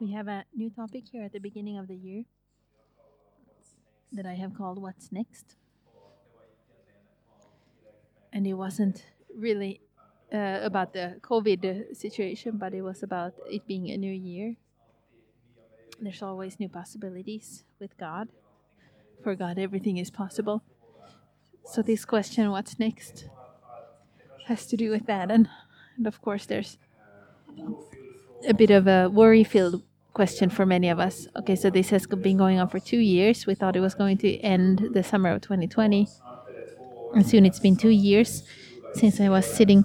We have a new topic here at the beginning of the year that I have called What's Next? And it wasn't really uh, about the COVID situation, but it was about it being a new year. There's always new possibilities with God. For God, everything is possible. So, this question, What's next? has to do with that. And, and of course, there's a bit of a worry filled question for many of us. Okay, so this has been going on for two years. We thought it was going to end the summer of 2020. And soon it's been two years since I was sitting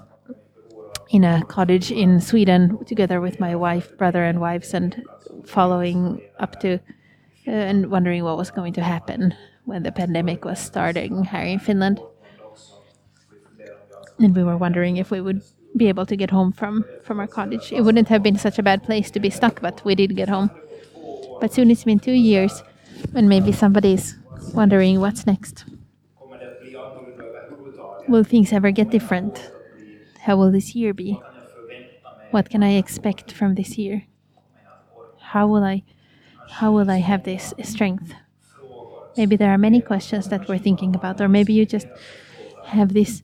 in a cottage in Sweden together with my wife, brother, and wives, and following up to uh, and wondering what was going to happen when the pandemic was starting here in Finland. And we were wondering if we would be able to get home from from our cottage. It wouldn't have been such a bad place to be stuck, but we did get home. But soon it's been two years, and maybe somebody's wondering what's next. Will things ever get different? How will this year be? What can I expect from this year? How will I how will I have this strength? Maybe there are many questions that we're thinking about, or maybe you just have this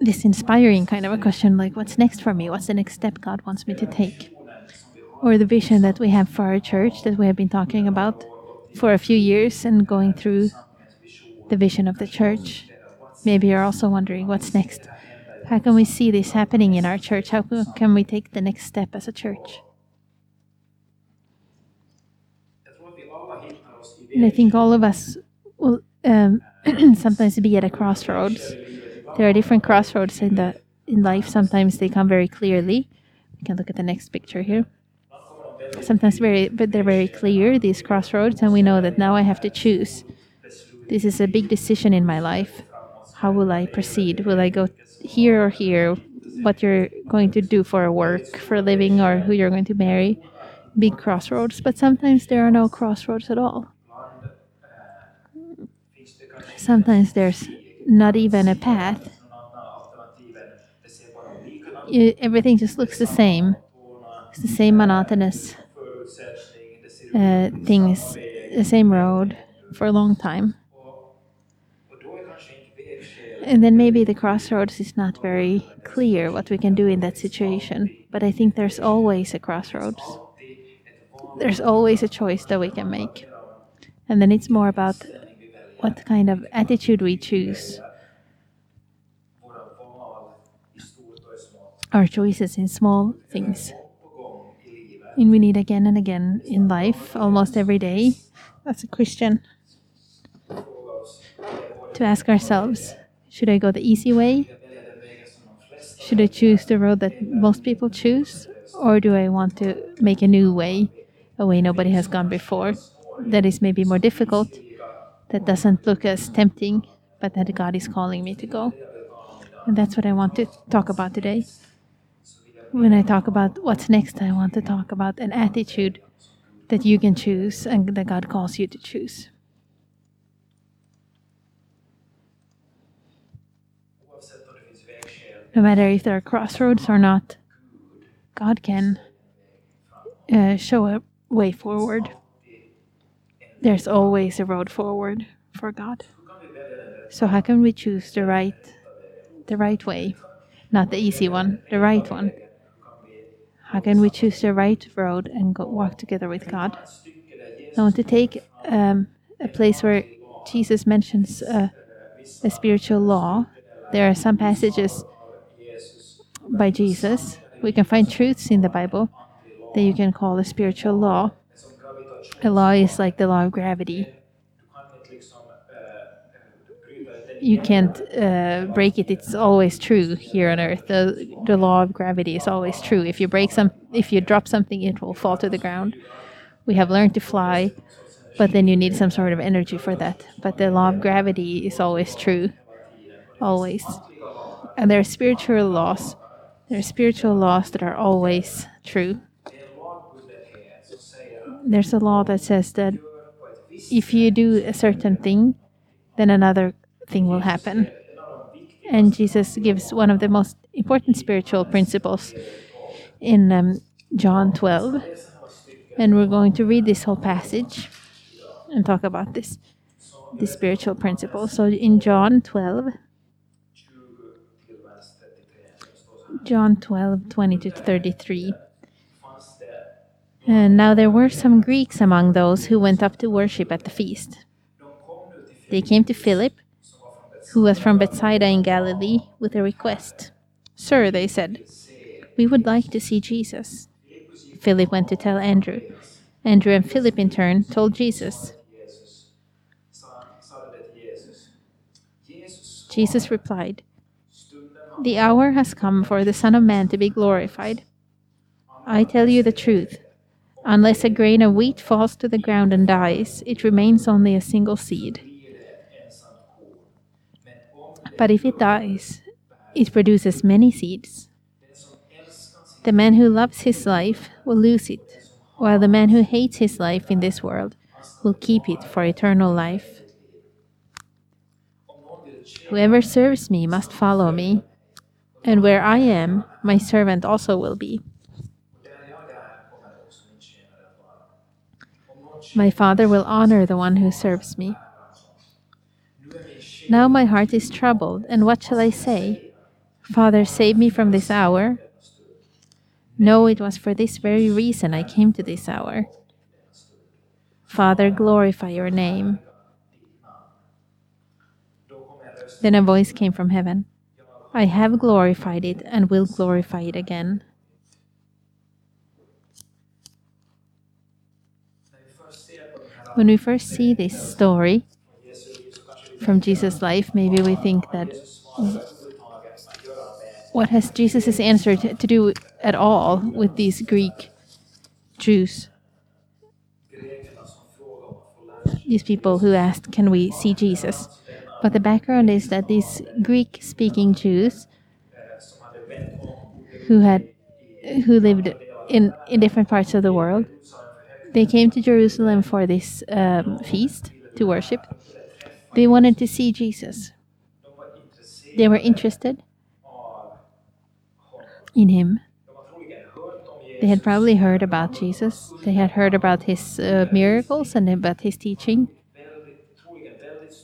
this inspiring kind of a question like what's next for me? What's the next step god wants me to take? Or the vision that we have for our church that we have been talking about for a few years and going through the vision of the church. Maybe you're also wondering what's next? How can we see this happening in our church? How can we take the next step as a church? And i think all of us will um, sometimes be at a crossroads there are different crossroads in the in life. Sometimes they come very clearly. We can look at the next picture here. Sometimes very, but they're very clear these crossroads, and we know that now I have to choose. This is a big decision in my life. How will I proceed? Will I go here or here? What you're going to do for work, for a living, or who you're going to marry? Big crossroads, but sometimes there are no crossroads at all. Sometimes there's not even a path. everything just looks the same. It's the same monotonous uh, things, the same road for a long time. And then maybe the crossroads is not very clear what we can do in that situation. But I think there's always a crossroads. There's always a choice that we can make. And then it's more about what kind of attitude we choose. Our choices in small things. And we need again and again in life, almost every day, as a Christian, to ask ourselves should I go the easy way? Should I choose the road that most people choose? Or do I want to make a new way, a way nobody has gone before, that is maybe more difficult? That doesn't look as tempting, but that God is calling me to go. And that's what I want to talk about today. When I talk about what's next, I want to talk about an attitude that you can choose and that God calls you to choose. No matter if there are crossroads or not, God can uh, show a way forward there's always a road forward for God. So how can we choose the right the right way? Not the easy one, the right one. How can we choose the right road and go, walk together with God? I want to take um, a place where Jesus mentions uh, a spiritual law. There are some passages by Jesus. We can find truths in the Bible that you can call a spiritual law. A law is like the law of gravity. You can't uh, break it. It's always true here on Earth. The the law of gravity is always true. If you break some, if you drop something, it will fall to the ground. We have learned to fly, but then you need some sort of energy for that. But the law of gravity is always true, always. And there are spiritual laws. There are spiritual laws that are always true there's a law that says that if you do a certain thing, then another thing will happen. And Jesus gives one of the most important spiritual principles in um, John 12. And we're going to read this whole passage and talk about this, this spiritual principle. So in John 12, John 12, 20 to 33. And now there were some Greeks among those who went up to worship at the feast. They came to Philip, who was from Bethsaida in Galilee, with a request. Sir, they said, we would like to see Jesus. Philip went to tell Andrew. Andrew and Philip, in turn, told Jesus. Jesus replied, The hour has come for the Son of Man to be glorified. I tell you the truth. Unless a grain of wheat falls to the ground and dies, it remains only a single seed. But if it dies, it produces many seeds. The man who loves his life will lose it, while the man who hates his life in this world will keep it for eternal life. Whoever serves me must follow me, and where I am, my servant also will be. My Father will honor the one who serves me. Now my heart is troubled, and what shall I say? Father, save me from this hour. No, it was for this very reason I came to this hour. Father, glorify your name. Then a voice came from heaven I have glorified it and will glorify it again. When we first see this story from Jesus' life, maybe we think that what has Jesus' answer to, to do at all with these Greek Jews? These people who asked, Can we see Jesus? But the background is that these Greek speaking Jews who had who lived in, in different parts of the world, they came to Jerusalem for this um, feast to worship. They wanted to see Jesus. They were interested in him. They had probably heard about Jesus. They had heard about his uh, miracles and about his teaching.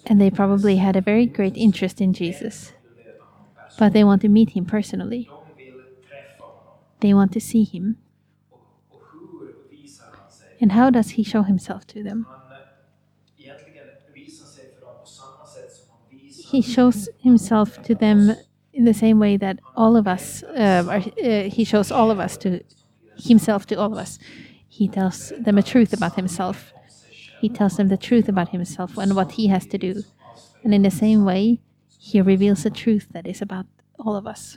And they probably had a very great interest in Jesus. But they want to meet him personally. They want to see him. And how does he show himself to them? He shows himself to them in the same way that all of us, uh, are, uh, he shows all of us to himself to all of us. He tells them a truth about himself. He tells them the truth about himself and what he has to do. And in the same way, he reveals a truth that is about all of us.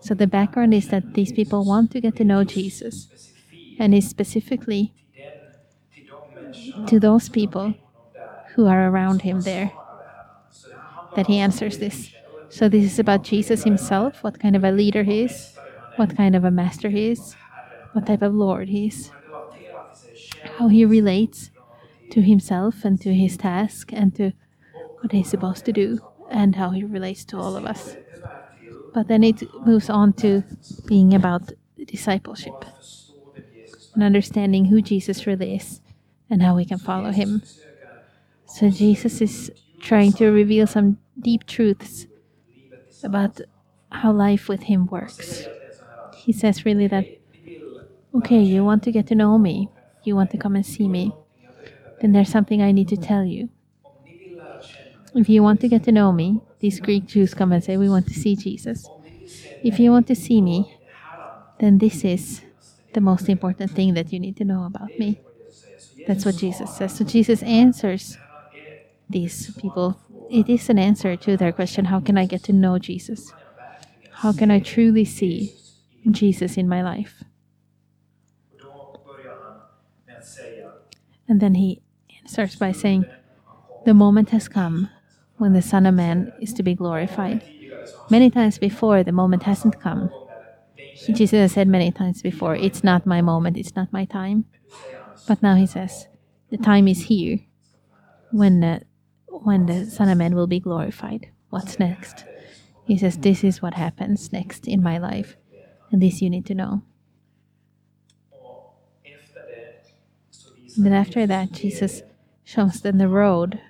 So the background is that these people want to get to know Jesus, and is specifically to those people who are around him there that he answers this. So this is about Jesus himself, what kind of a leader he is, what kind of a master he is, what type of Lord he is, how he relates to himself and to his task and to what he's supposed to do, and how he relates to all of us. But then it moves on to being about discipleship and understanding who Jesus really is and how we can follow him. So Jesus is trying to reveal some deep truths about how life with him works. He says really that, okay, you want to get to know me, you want to come and see me, then there's something I need to tell you. If you want to get to know me, these Greek Jews come and say, We want to see Jesus. If you want to see me, then this is the most important thing that you need to know about me. That's what Jesus says. So Jesus answers these people it is an answer to their question how can I get to know Jesus? How can I truly see Jesus in my life? And then he starts by saying, The moment has come when the Son of Man is to be glorified. Many times before, the moment hasn't come. Jesus has said many times before, It's not my moment, it's not my time. But now he says, The time is here when uh, when the Son of Man will be glorified. What's next? He says, This is what happens next in my life, and this you need to know. Then after that, Jesus shows them the road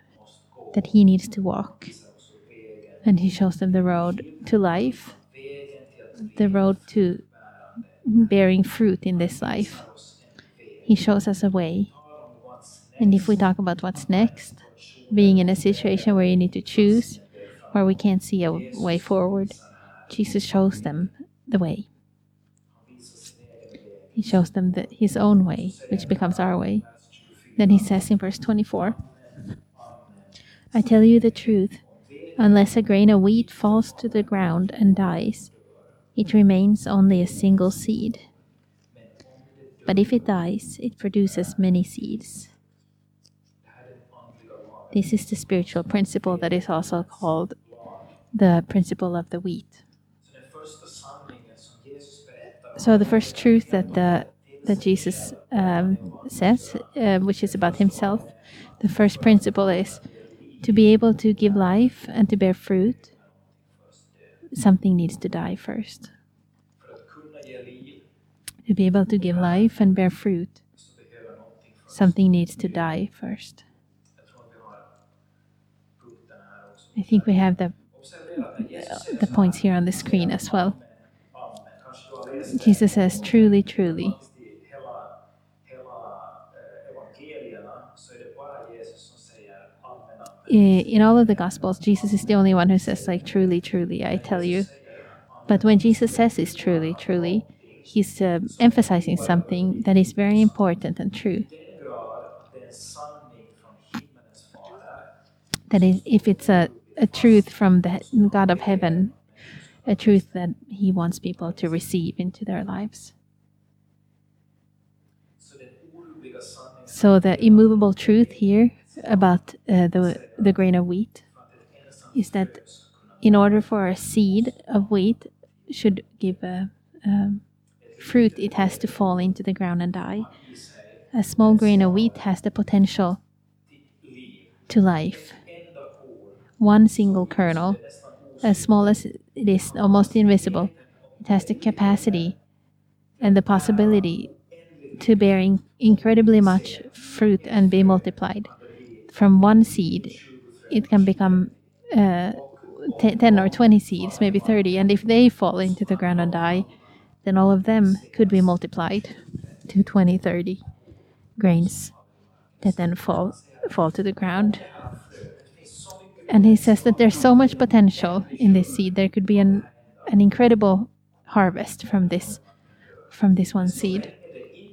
that he needs to walk. And he shows them the road to life, the road to bearing fruit in this life. He shows us a way. And if we talk about what's next, being in a situation where you need to choose, where we can't see a way forward, Jesus shows them the way. He shows them the, his own way, which becomes our way. Then he says in verse 24 I tell you the truth, unless a grain of wheat falls to the ground and dies, it remains only a single seed. But if it dies, it produces many seeds. This is the spiritual principle that is also called the principle of the wheat. So the first truth that the that Jesus um, says, uh, which is about Himself, the first principle is to be able to give life and to bear fruit. Something needs to die first. To be able to give life and bear fruit, something needs to die first. I think we have the the points here on the screen as well. Jesus says, truly, truly. In all of the Gospels, Jesus is the only one who says, like, truly, truly, I tell you. But when Jesus says it's truly, truly, he's uh, emphasizing something that is very important and true. That is, if it's a, a truth from the God of heaven, a truth that He wants people to receive into their lives. So, the immovable truth here about uh, the, the grain of wheat is that in order for a seed of wheat should give a, fruit, it has to fall into the ground and die. A small grain of wheat has the potential to life. One single kernel, as small as it is, almost invisible, it has the capacity and the possibility to bear in incredibly much fruit and be multiplied. From one seed, it can become uh, 10 or 20 seeds, maybe 30. And if they fall into the ground and die, then all of them could be multiplied to 20, 30 grains that then fall, fall to the ground. And he says that there's so much potential in this seed. There could be an, an incredible harvest from this from this one seed.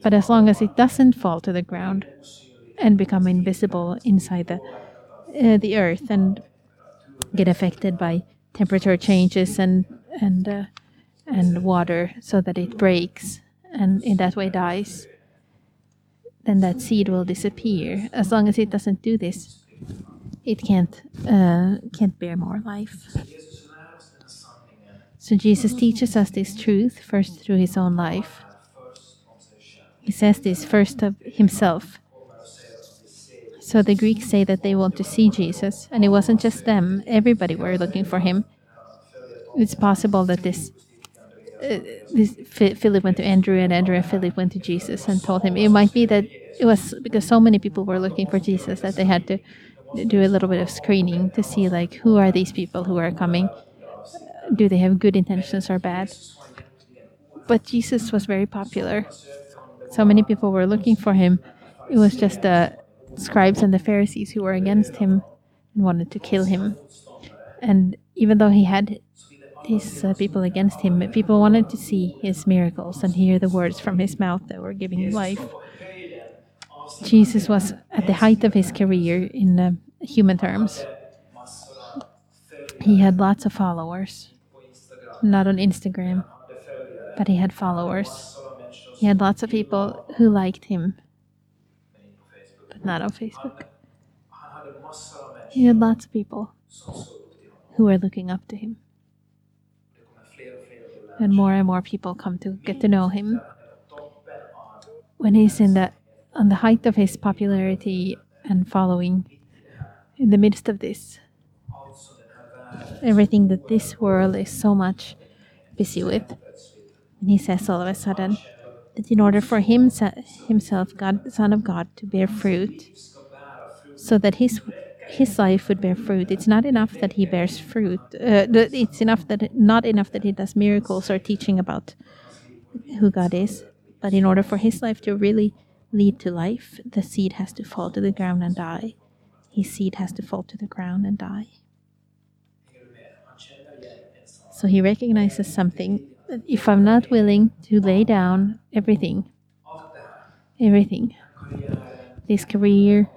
But as long as it doesn't fall to the ground and become invisible inside the uh, the earth and get affected by temperature changes and and uh, and water so that it breaks and in that way dies, then that seed will disappear. As long as it doesn't do this, it can't uh, can't bear more life. So Jesus teaches us this truth first through his own life. He says this first of himself. So the Greeks say that they want to see Jesus, and it wasn't just them, everybody were looking for him. It's possible that this uh, this Philip went to Andrew, and Andrew and Philip went to Jesus and told him. It might be that it was because so many people were looking for Jesus that they had to do a little bit of screening to see like who are these people who are coming. Do they have good intentions or bad? But Jesus was very popular. So many people were looking for him. It was just the scribes and the Pharisees who were against him and wanted to kill him. And even though he had these uh, people against him, people wanted to see his miracles and hear the words from his mouth that were giving life. Jesus was at the height of his career in uh, human terms. He had lots of followers, not on Instagram, but he had followers. He had lots of people who liked him, but not on Facebook. He had lots of people who were looking up to him and more and more people come to get to know him. When he's in the on the height of his popularity and following, in the midst of this, everything that this world is so much busy with, and he says all of a sudden, that in order for him, himself, God, Son of God, to bear fruit, so that his his life would bear fruit. It's not enough that he bears fruit. Uh, it's enough that not enough that he does miracles or teaching about who God is. But in order for his life to really lead to life, the seed has to fall to the ground and die. His seed has to fall to the ground and die. So he recognizes something if I'm not willing to lay down everything, everything, this career,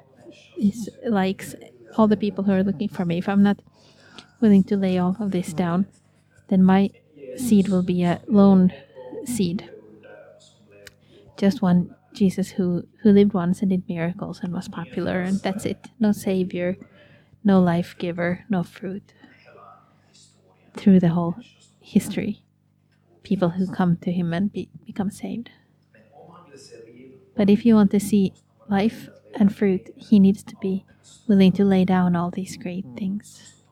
is likes, all the people who are looking for me, if I'm not willing to lay all of this down, then my seed will be a lone seed. Just one Jesus who, who lived once and did miracles and was popular, and that's it. No savior, no life giver, no fruit. Through the whole history, people who come to him and be, become saved. But if you want to see life and fruit, he needs to be willing to lay down all these great things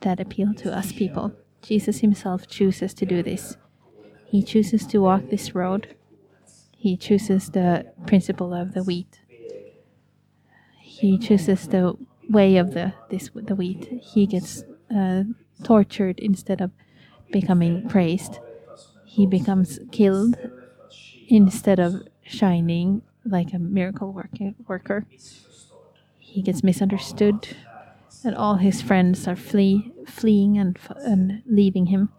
that appeal to us people. Jesus himself chooses to do this. He chooses to walk this road. He chooses the principle of the wheat. He chooses the way of the this the wheat. He gets uh, tortured instead of becoming praised. He becomes killed instead of shining like a miracle worker. He gets misunderstood, and all his friends are flee, fleeing and, and leaving him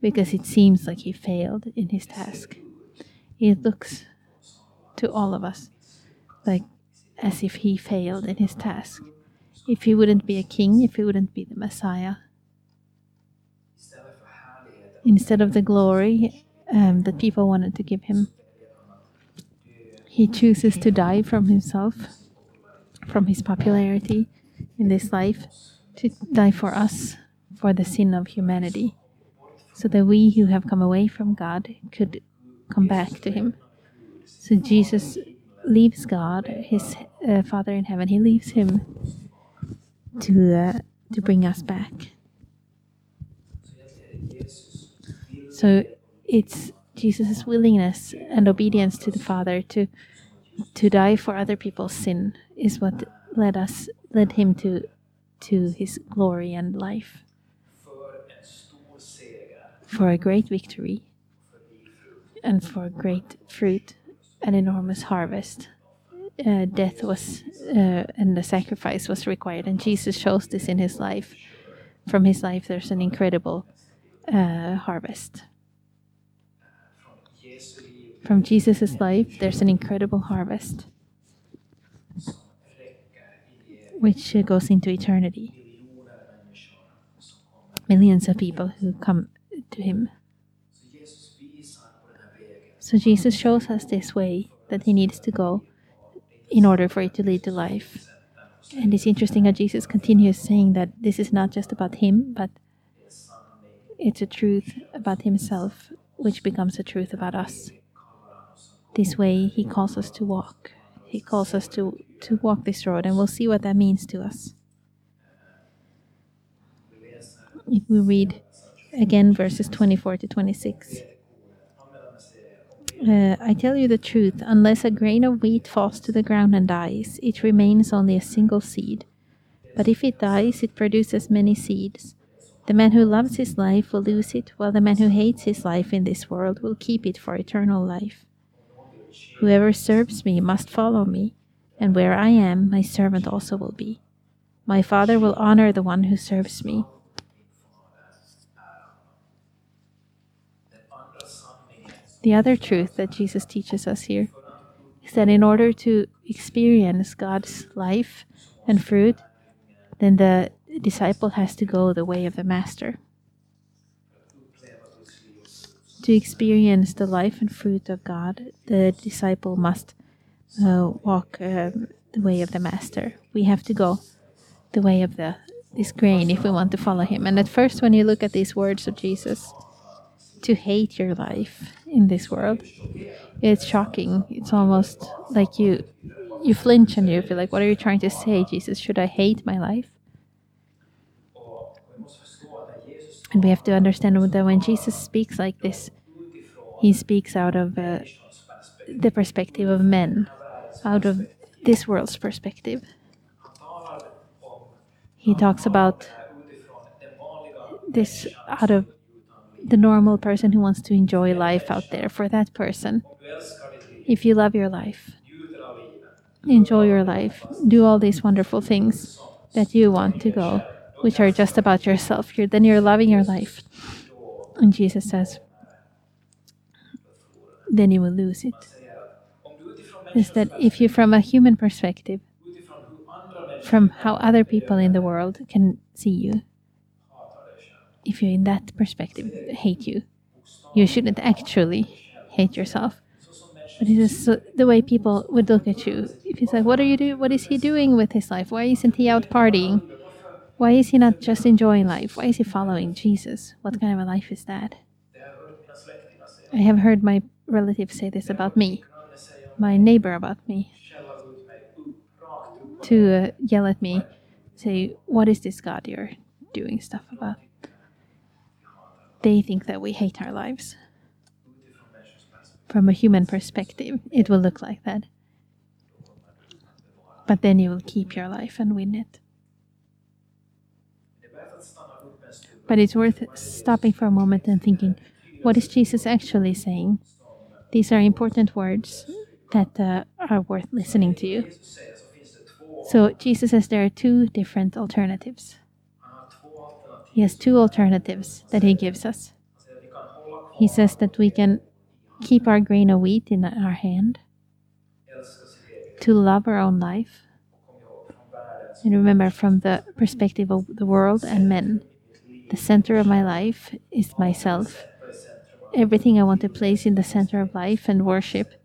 because it seems like he failed in his task. It looks to all of us like as if he failed in his task. If he wouldn't be a king, if he wouldn't be the Messiah, instead of the glory um, that people wanted to give him, he chooses to die from himself, from his popularity in this life, to die for us, for the sin of humanity, so that we who have come away from God could come back to Him. So Jesus leaves God, His uh, Father in heaven. He leaves Him to uh, to bring us back. So it's Jesus' willingness and obedience to the Father to to die for other people's sin is what led us led him to to his glory and life. For a great victory and for great fruit an enormous harvest. Uh, death was uh, and the sacrifice was required and jesus shows this in his life. From his life there's an incredible uh, harvest from Jesus' life, there's an incredible harvest which goes into eternity. Millions of people who come to Him. So Jesus shows us this way that He needs to go in order for it to lead to life. And it's interesting how Jesus continues saying that this is not just about Him, but it's a truth about Himself, which becomes a truth about us this way he calls us to walk. He calls us to, to walk this road, and we'll see what that means to us. If we read again verses 24 to 26. Uh, I tell you the truth, unless a grain of wheat falls to the ground and dies, it remains only a single seed. But if it dies, it produces many seeds. The man who loves his life will lose it, while the man who hates his life in this world will keep it for eternal life. Whoever serves me must follow me, and where I am, my servant also will be. My Father will honor the one who serves me. The other truth that Jesus teaches us here is that in order to experience God's life and fruit, then the disciple has to go the way of the Master to experience the life and fruit of God, the disciple must uh, walk um, the way of the master. We have to go the way of the this grain if we want to follow him. And at first, when you look at these words of Jesus, to hate your life in this world, it's shocking. It's almost like you you flinch and you feel like, what are you trying to say, Jesus? Should I hate my life? And we have to understand that when Jesus speaks like this, He speaks out of uh, the perspective of men, out of this world's perspective. He talks about this out of the normal person who wants to enjoy life out there for that person. If you love your life, enjoy your life, do all these wonderful things that you want to go, which are just about yourself, you're, then you're loving your life. And Jesus says, then you will lose it. Is that if you, from a human perspective, from how other people in the world can see you, if you in that perspective hate you, you shouldn't actually hate yourself. But it is the way people would look at you. If he's like, "What are you doing? What is he doing with his life? Why isn't he out partying? Why is he not just enjoying life? Why is he following Jesus? What kind of a life is that?" I have heard my relatives say this about me, my neighbor about me, to uh, yell at me, say, "What is this God you're doing stuff about?" they think that we hate our lives. From a human perspective, it will look like that. But then you will keep your life and win it. But it's worth stopping for a moment and thinking, what is Jesus actually saying? These are important words that uh, are worth listening to. So Jesus says there are two different alternatives. He has two alternatives that he gives us. He says that we can keep our grain of wheat in our hand, to love our own life. And remember, from the perspective of the world and men, the center of my life is myself. Everything I want to place in the center of life and worship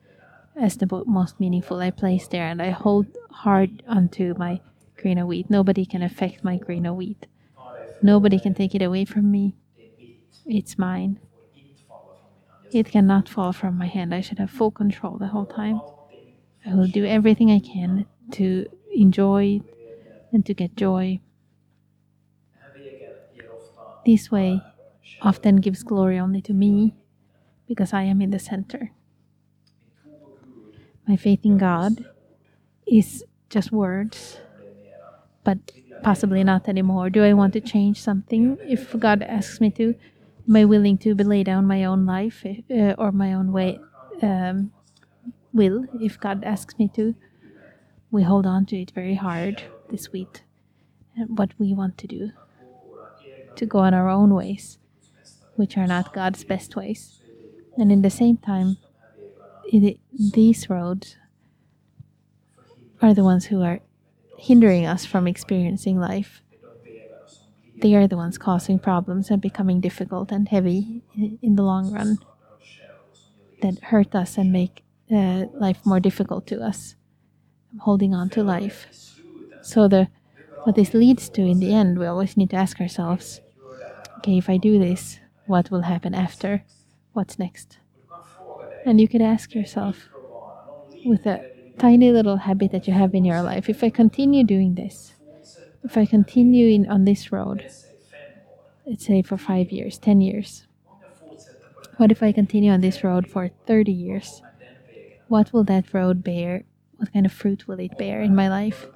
as the most meaningful, I place there, and I hold hard onto my grain of wheat. Nobody can affect my grain of wheat. Nobody can take it away from me. It's mine. It cannot fall from my hand. I should have full control the whole time. I will do everything I can to enjoy and to get joy. This way often gives glory only to me because I am in the center. My faith in God is just words, but possibly not anymore. Do I want to change something? If God asks me to, am I willing to lay down my own life uh, or my own way um, will? If God asks me to, we hold on to it very hard this week. What we want to do, to go on our own ways, which are not God's best ways. And in the same time, it, these roads are the ones who are hindering us from experiencing life. They are the ones causing problems and becoming difficult and heavy in the long run that hurt us and make uh, life more difficult to us. Holding on to life. So the what this leads to in the end, we always need to ask ourselves, okay, if I do this, what will happen after? What's next? And you could ask yourself with a tiny little habit that you have in your life, if I continue doing this, if I continue in on this road, let's say for five years, 10 years, what if I continue on this road for 30 years? What will that road bear? What kind of fruit will it bear in my life?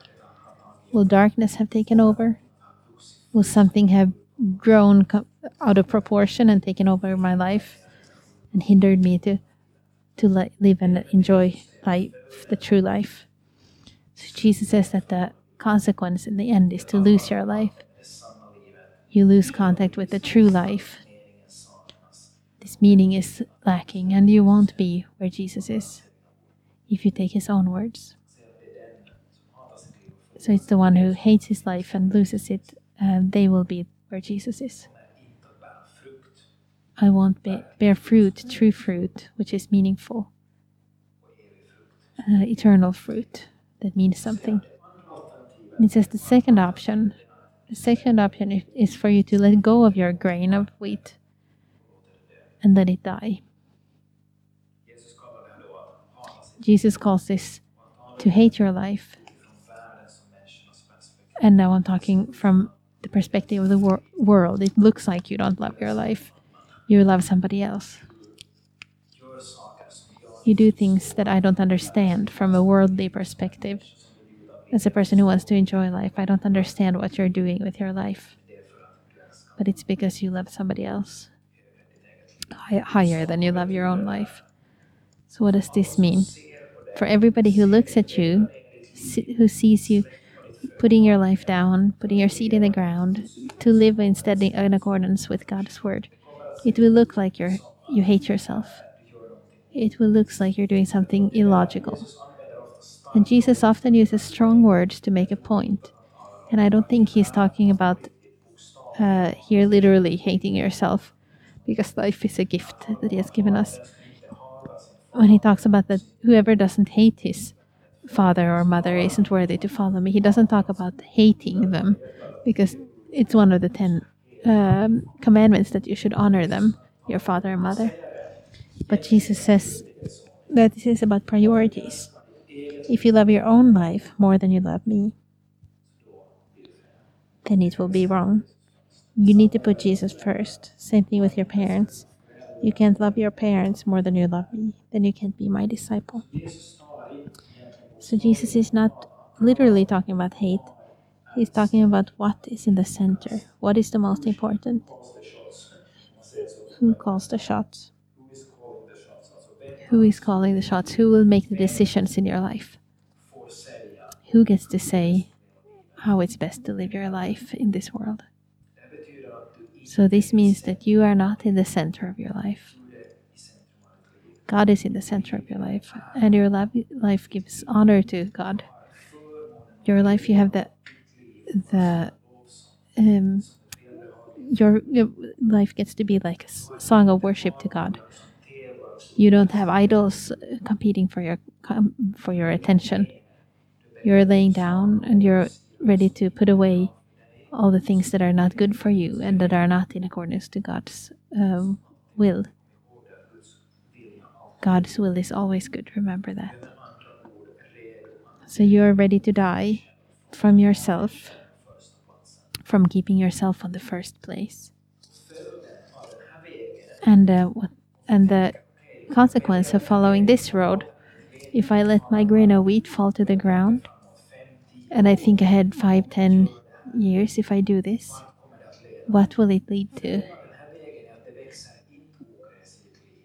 Will darkness have taken over? Will something have grown out of proportion and taken over my life and hindered me to to live and enjoy life, the true life. So Jesus says that the consequence in the end is to lose your life. You lose contact with the true life. This meaning is lacking, and you won't be where Jesus is if you take his own words. So it's the one who hates his life and loses it, they will be where Jesus is. I won't be, bear fruit, true fruit, which is meaningful uh, eternal fruit that means something. And it says the second option, the second option is for you to let go of your grain of wheat and let it die. Jesus calls this to hate your life. And now I'm talking from the perspective of the wor- world. It looks like you don't love your life, you love somebody else. You do things that I don't understand from a worldly perspective. As a person who wants to enjoy life, I don't understand what you're doing with your life. But it's because you love somebody else higher than you love your own life. So, what does this mean? For everybody who looks at you, who sees you putting your life down, putting your seed in the ground, to live instead in accordance with God's word, it will look like you're you hate yourself. It will look like you're doing something illogical. And Jesus often uses strong words to make a point. And I don't think he's talking about uh, here literally hating yourself because life is a gift that he has given us. When he talks about that whoever doesn't hate his father or mother isn't worthy to follow me, he doesn't talk about hating them because it's one of the ten um, commandments that you should honor them, your father and mother. But Jesus says that this is about priorities. If you love your own life more than you love me, then it will be wrong. You need to put Jesus first. Same thing with your parents. You can't love your parents more than you love me, then you can't be my disciple. So Jesus is not literally talking about hate. He's talking about what is in the center. What is the most important? Who calls the shots? Who is calling the shots? Who will make the decisions in your life? Who gets to say how it's best to live your life in this world? So, this means that you are not in the center of your life. God is in the center of your life, and your life gives honor to God. Your life, you have the the um, your, your life gets to be like a song of worship to God. You don't have idols competing for your for your attention. You're laying down and you're ready to put away all the things that are not good for you and that are not in accordance to God's um, will. God's will is always good, remember that. So you are ready to die from yourself, from keeping yourself on the first place. And uh, what, and the consequence of following this road, if I let my grain of wheat fall to the ground, and I think ahead five, ten years if I do this, what will it lead to?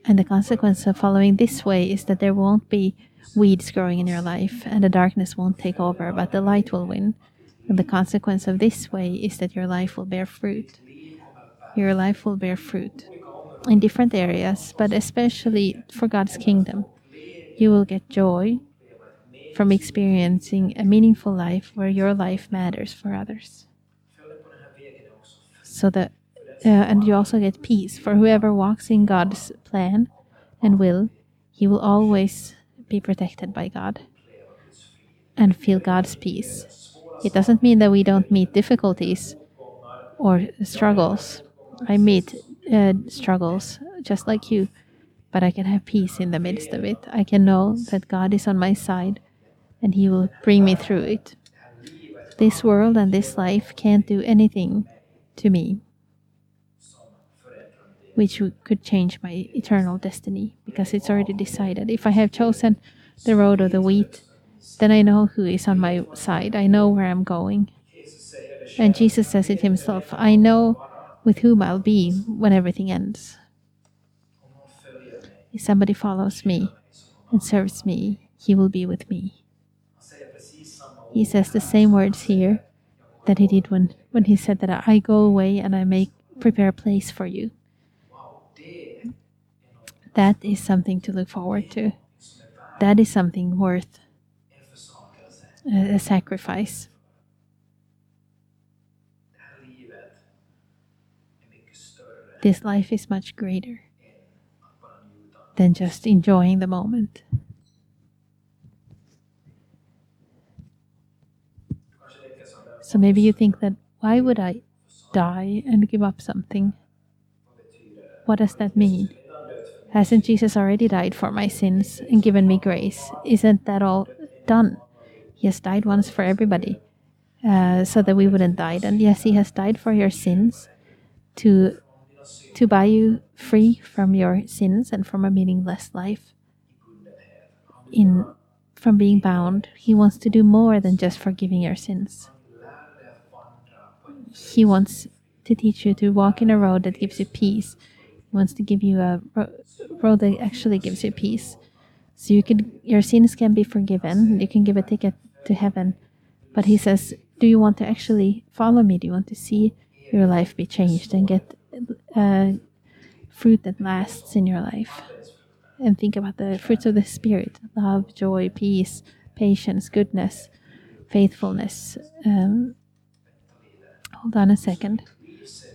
And the consequence of following this way is that there won't be weeds growing in your life and the darkness won't take over, but the light will win. And the consequence of this way is that your life will bear fruit. Your life will bear fruit in different areas, but especially for God's kingdom. You will get joy, from experiencing a meaningful life where your life matters for others. So that, and you also get peace. For whoever walks in God's plan and will, he will always be protected by God and feel God's peace. It doesn't mean that we don't meet difficulties or struggles. I meet uh, struggles just like you, but I can have peace in the midst of it. I can know that God is on my side and He will bring me through it. This world and this life can't do anything to me which could change my eternal destiny because it's already decided. If I have chosen the road of the wheat, then I know who is on my side. I know where I'm going. And Jesus says it himself I know with whom I'll be when everything ends. If somebody follows me and serves me, he will be with me. He says the same words here that he did when, when he said that I go away and I make prepare a place for you. That is something to look forward to. That is something worth a, a sacrifice. This life is much greater than just enjoying the moment. So maybe you think that why would I die and give up something? What does that mean? Hasn't Jesus already died for my sins and given me grace? Isn't that all done? He has died once for everybody uh, so that we wouldn't die. And yes, He has died for your sins to, to buy you free from your sins and from a meaningless life. in from being bound. He wants to do more than just forgiving your sins. He wants to teach you to walk in a road that gives you peace. Wants to give you a ro- road that actually gives you peace. So you can your sins can be forgiven. You can give a ticket to heaven. But he says, Do you want to actually follow me? Do you want to see your life be changed and get uh, fruit that lasts in your life? And think about the fruits of the Spirit love, joy, peace, patience, goodness, faithfulness. Um, hold on a second.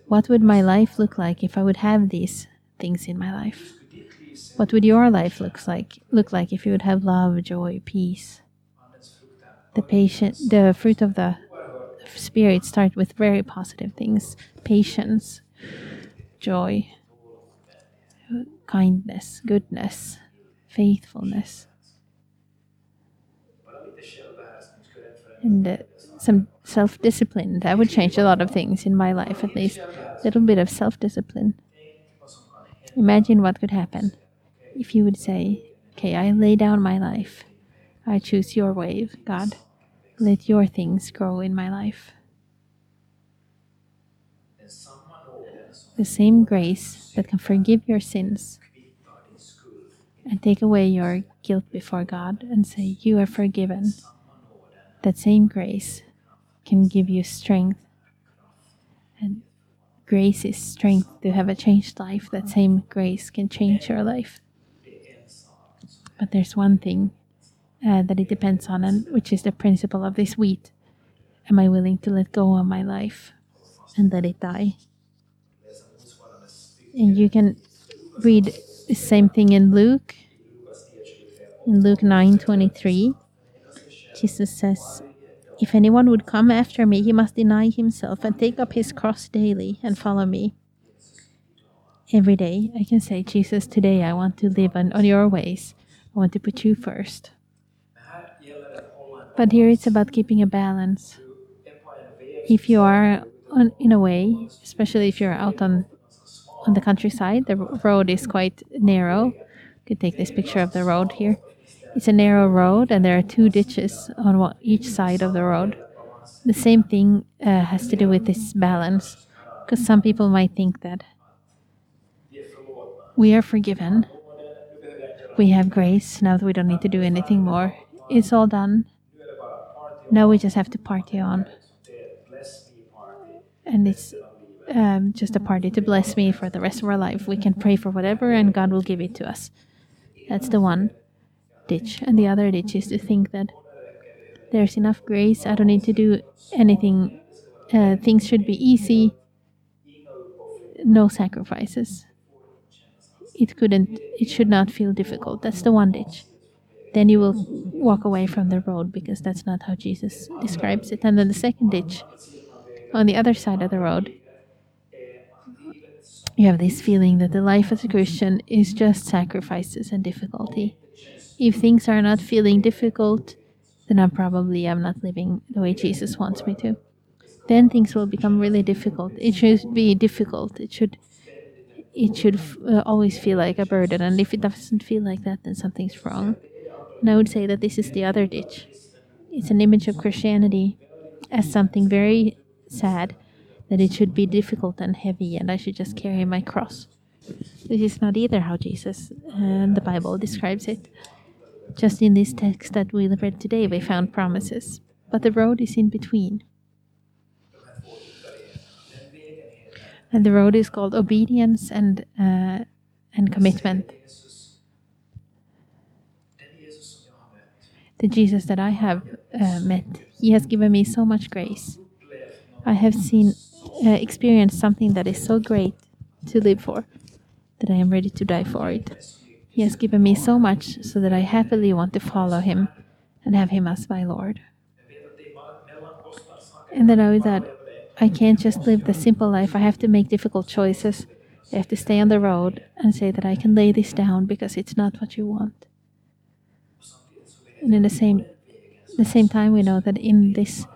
What would my life look like if I would have these things in my life? What would your life look like look like if you would have love, joy, peace? The patient the fruit of the spirit start with very positive things. Patience, joy, kindness, goodness, faithfulness. And uh, some self discipline. That would change a lot of things in my life, at least. A little bit of self discipline. Imagine what could happen if you would say, Okay, I lay down my life. I choose your way, God. Let your things grow in my life. The same grace that can forgive your sins and take away your guilt before God and say, You are forgiven. That same grace can give you strength. And grace is strength to have a changed life. That same grace can change your life. But there's one thing uh, that it depends on, and which is the principle of this wheat. Am I willing to let go of my life and let it die? And you can read the same thing in Luke. In Luke 9:23, Jesus says, "If anyone would come after me, he must deny himself and take up his cross daily and follow me." Every day, I can say, "Jesus, today I want to live on, on your ways. I want to put you first. But here it's about keeping a balance. If you are on, in a way, especially if you're out on on the countryside, the road is quite narrow. You could take this picture of the road here. It's a narrow road, and there are two ditches on each side of the road. The same thing uh, has to do with this balance, because some people might think that we are forgiven, we have grace now that we don't need to do anything more. It's all done. Now we just have to party on. And it's um, just a party to bless me for the rest of our life. We can pray for whatever, and God will give it to us. That's the one ditch. And the other ditch is to think that there's enough grace. I don't need to do anything. Uh, things should be easy. No sacrifices. It couldn't. It should not feel difficult. That's the one ditch. Then you will walk away from the road because that's not how Jesus describes it. And then the second ditch, on the other side of the road, you have this feeling that the life as a Christian is just sacrifices and difficulty. If things are not feeling difficult, then I'm probably I'm not living the way Jesus wants me to. Then things will become really difficult. It should be difficult. It should it should uh, always feel like a burden. And if it doesn't feel like that, then something's wrong. And I would say that this is the other ditch. It's an image of Christianity as something very sad that it should be difficult and heavy and I should just carry my cross. This is not either how Jesus and the Bible describes it. Just in this text that we read today, we found promises, but the road is in between. And the road is called obedience and uh, and commitment. The Jesus that I have uh, met, He has given me so much grace. I have seen uh, experience something that is so great to live for that I am ready to die for it. He has given me so much so that I happily want to follow him and have him as my Lord. And then I know that I can't just live the simple life. I have to make difficult choices. I have to stay on the road and say that I can lay this down because it's not what you want. And in the same the same time we know that in this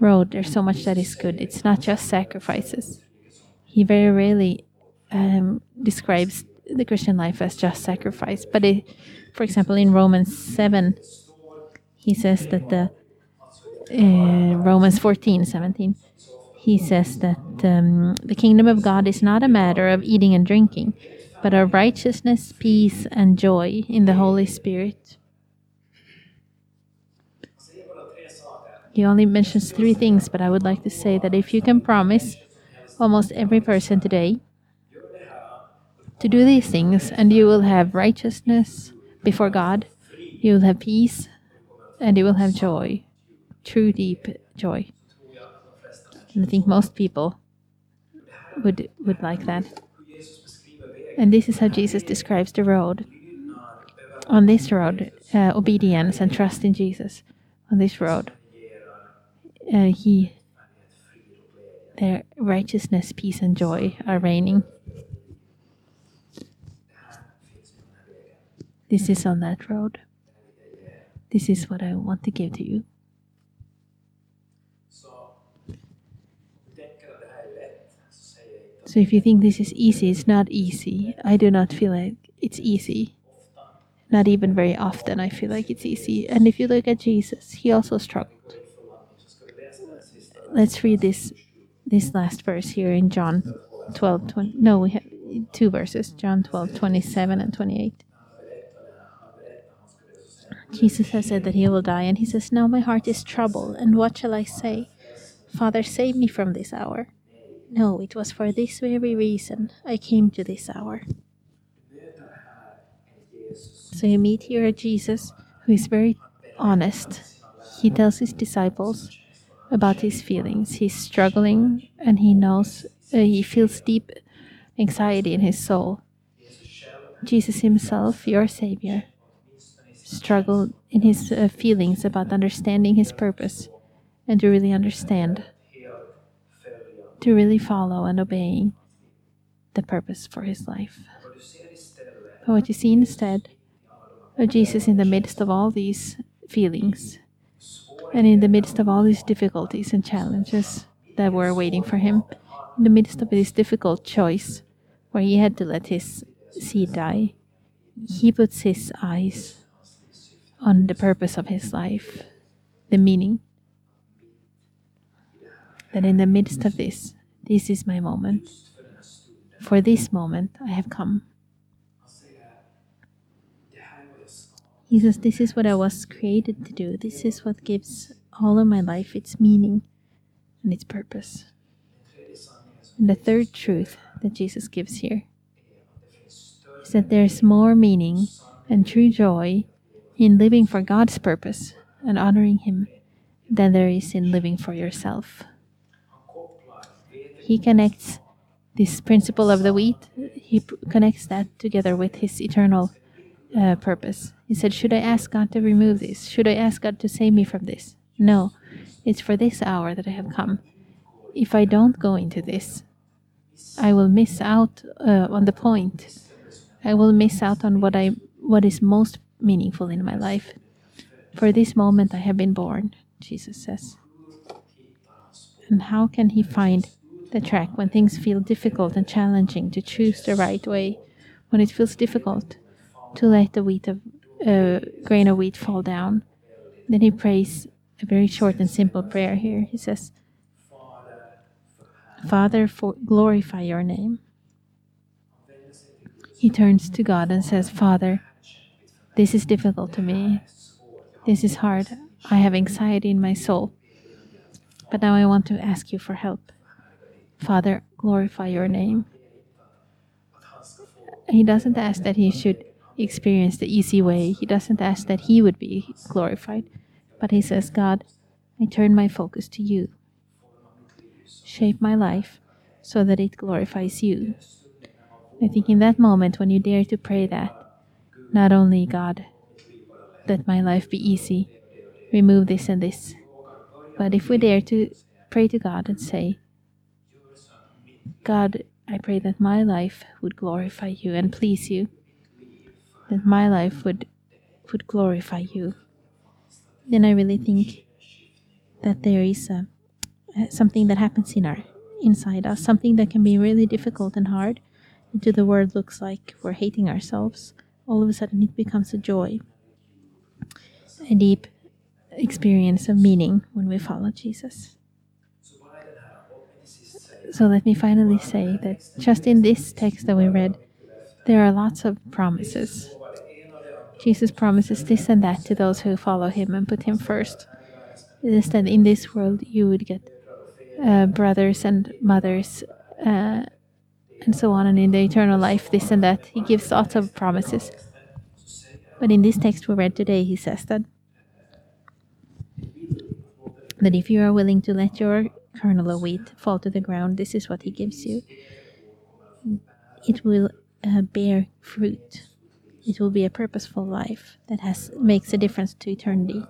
road, there's so much that is good. It's not just sacrifices. He very rarely um, describes the Christian life as just sacrifice. But it, for example, in Romans 7, he says that the uh, Romans 14, 17, he says that um, the kingdom of God is not a matter of eating and drinking, but of righteousness, peace, and joy in the Holy Spirit. He only mentions three things, but I would like to say that if you can promise almost every person today to do these things, and you will have righteousness before God, you will have peace, and you will have joy, true, deep joy. And I think most people would would like that. And this is how Jesus describes the road. On this road, uh, obedience and trust in Jesus. On this road, uh, he, their righteousness, peace, and joy are reigning. This is on that road. This is what I want to give to you. So if you think this is easy, it's not easy. I do not feel like it's easy. Not even very often I feel like it's easy. And if you look at Jesus, he also struggled. Let's read this this last verse here in John 12 20, no, we have two verses, John 12 27 and 28. Jesus has said that he will die, and he says, Now my heart is troubled, and what shall I say? Father, save me from this hour. No, it was for this very reason I came to this hour. So you meet here Jesus, who is very honest. He tells his disciples about his feelings. He's struggling, and he knows uh, he feels deep anxiety in his soul. Jesus himself, your Savior, struggled in his uh, feelings about understanding his purpose and to really understand, to really follow and obeying the purpose for his life. But what you see instead of Jesus in the midst of all these feelings and in the midst of all these difficulties and challenges that were waiting for him, in the midst of this difficult choice where he had to let his seed die, he puts his eyes on the purpose of his life, the meaning. That in the midst of this, this is my moment. For this moment, I have come. He says, This is what I was created to do. This is what gives all of my life its meaning and its purpose. And the third truth that Jesus gives here is that there's more meaning and true joy in living for God's purpose and honoring Him than there is in living for yourself. He connects this principle of the wheat, he connects that together with his eternal uh, purpose. He said, Should I ask God to remove this? Should I ask God to save me from this? No, it's for this hour that I have come. If I don't go into this, I will miss out uh, on the point. I will miss out on what I what is most meaningful in my life. For this moment I have been born, Jesus says. And how can he find the track when things feel difficult and challenging to choose the right way? When it feels difficult to let the wheat of uh, grain of wheat fall down? Then he prays a very short and simple prayer here. He says, Father, for glorify your name. He turns to God and says, Father, this is difficult to me. This is hard. I have anxiety in my soul. But now I want to ask you for help. Father, glorify your name. He doesn't ask that he should experience the easy way. He doesn't ask that he would be glorified. But he says, God, I turn my focus to you. Shape my life so that it glorifies you. I think in that moment, when you dare to pray that, not only God, let my life be easy, remove this and this, but if we dare to pray to God and say, God, I pray that my life would glorify you and please you, that my life would would glorify you, then I really think that there is a, something that happens in our inside us, something that can be really difficult and hard, and to the world looks like we're hating ourselves, all of a sudden it becomes a joy, a deep experience of meaning when we follow Jesus. So let me finally say that just in this text that we read, there are lots of promises. Jesus promises this and that to those who follow him and put him first. It is that in this world you would get uh, brothers and mothers uh, and so on, and in the eternal life, this and that. He gives lots of promises. But in this text we read today, he says that that if you are willing to let your kernel of wheat fall to the ground, this is what he gives you. It will uh, bear fruit. It will be a purposeful life that has makes a difference to eternity.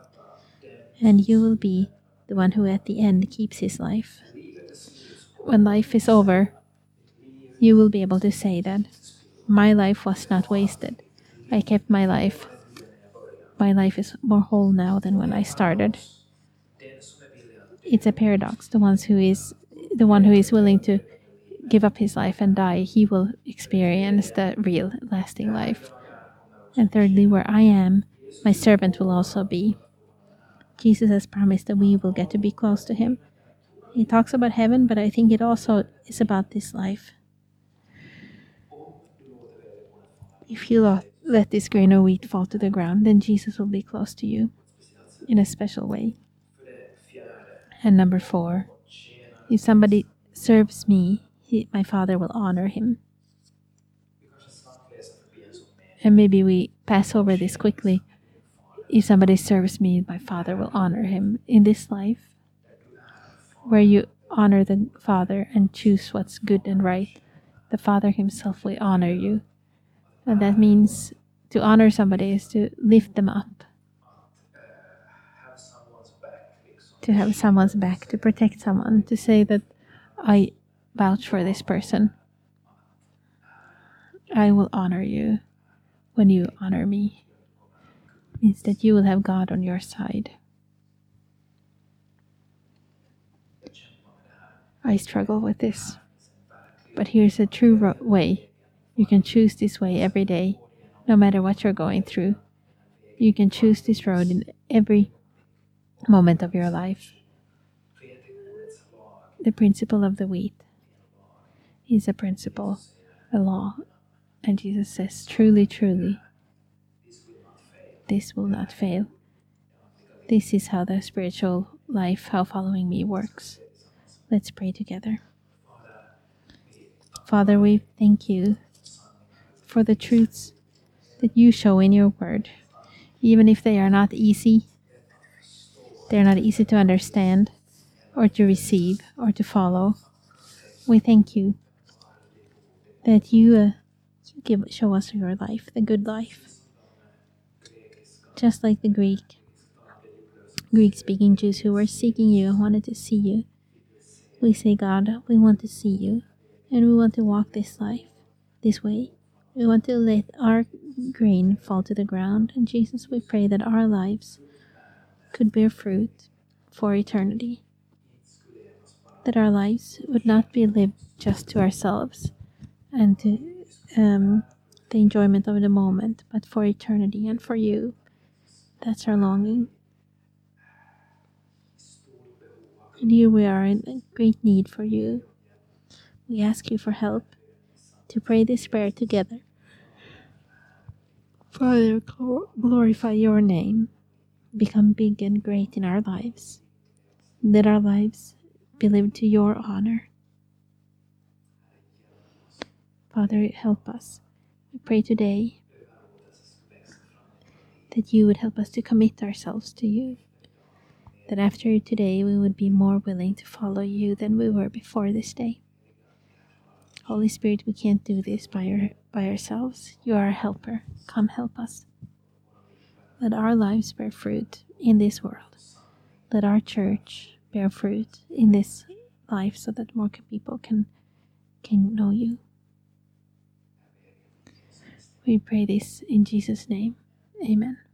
And you will be the one who at the end keeps his life. When life is over, you will be able to say that my life was not wasted. I kept my life. My life is more whole now than when I started. It's a paradox. The ones who is the one who is willing to give up his life and die, he will experience the real lasting life. And thirdly, where I am, my servant will also be. Jesus has promised that we will get to be close to him. He talks about heaven, but I think it also is about this life. If you let this grain of wheat fall to the ground, then Jesus will be close to you in a special way. And number four, if somebody serves me, he, my Father will honor him. And maybe we pass over this quickly. If somebody serves me, my Father will honor him. In this life, where you honor the Father and choose what's good and right, the Father Himself will honor you. And that means to honor somebody is to lift them up, to have someone's back, to protect someone, to say that I vouch for this person. I will honor you when you honor me. It means that you will have God on your side. I struggle with this. But here's a true way. You can choose this way every day, no matter what you're going through. You can choose this road in every moment of your life. The principle of the wheat is a principle, a law. And Jesus says, truly, truly, this will not fail. This is how the spiritual life, how following me works. Let's pray together. Father, we thank you for the truths that you show in your word, even if they are not easy. They're not easy to understand or to receive or to follow. We thank you that you uh, give show us your life, the good life. Just like the Greek Greek speaking Jews who were seeking you and wanted to see you. We say, God, we want to see you and we want to walk this life this way. We want to let our grain fall to the ground. And Jesus, we pray that our lives could bear fruit for eternity. That our lives would not be lived just to ourselves and to um, the enjoyment of the moment, but for eternity and for you. That's our longing. And here we are in great need for you. We ask you for help to pray this prayer together. Father, glorify your name. Become big and great in our lives. Let our lives be lived to your honor. Father, help us. We pray today that you would help us to commit ourselves to you that after today we would be more willing to follow you than we were before this day. Holy Spirit, we can't do this by, our, by ourselves. You are a helper. Come help us. Let our lives bear fruit in this world. Let our church bear fruit in this life so that more people can, can know you. We pray this in Jesus' name. Amen.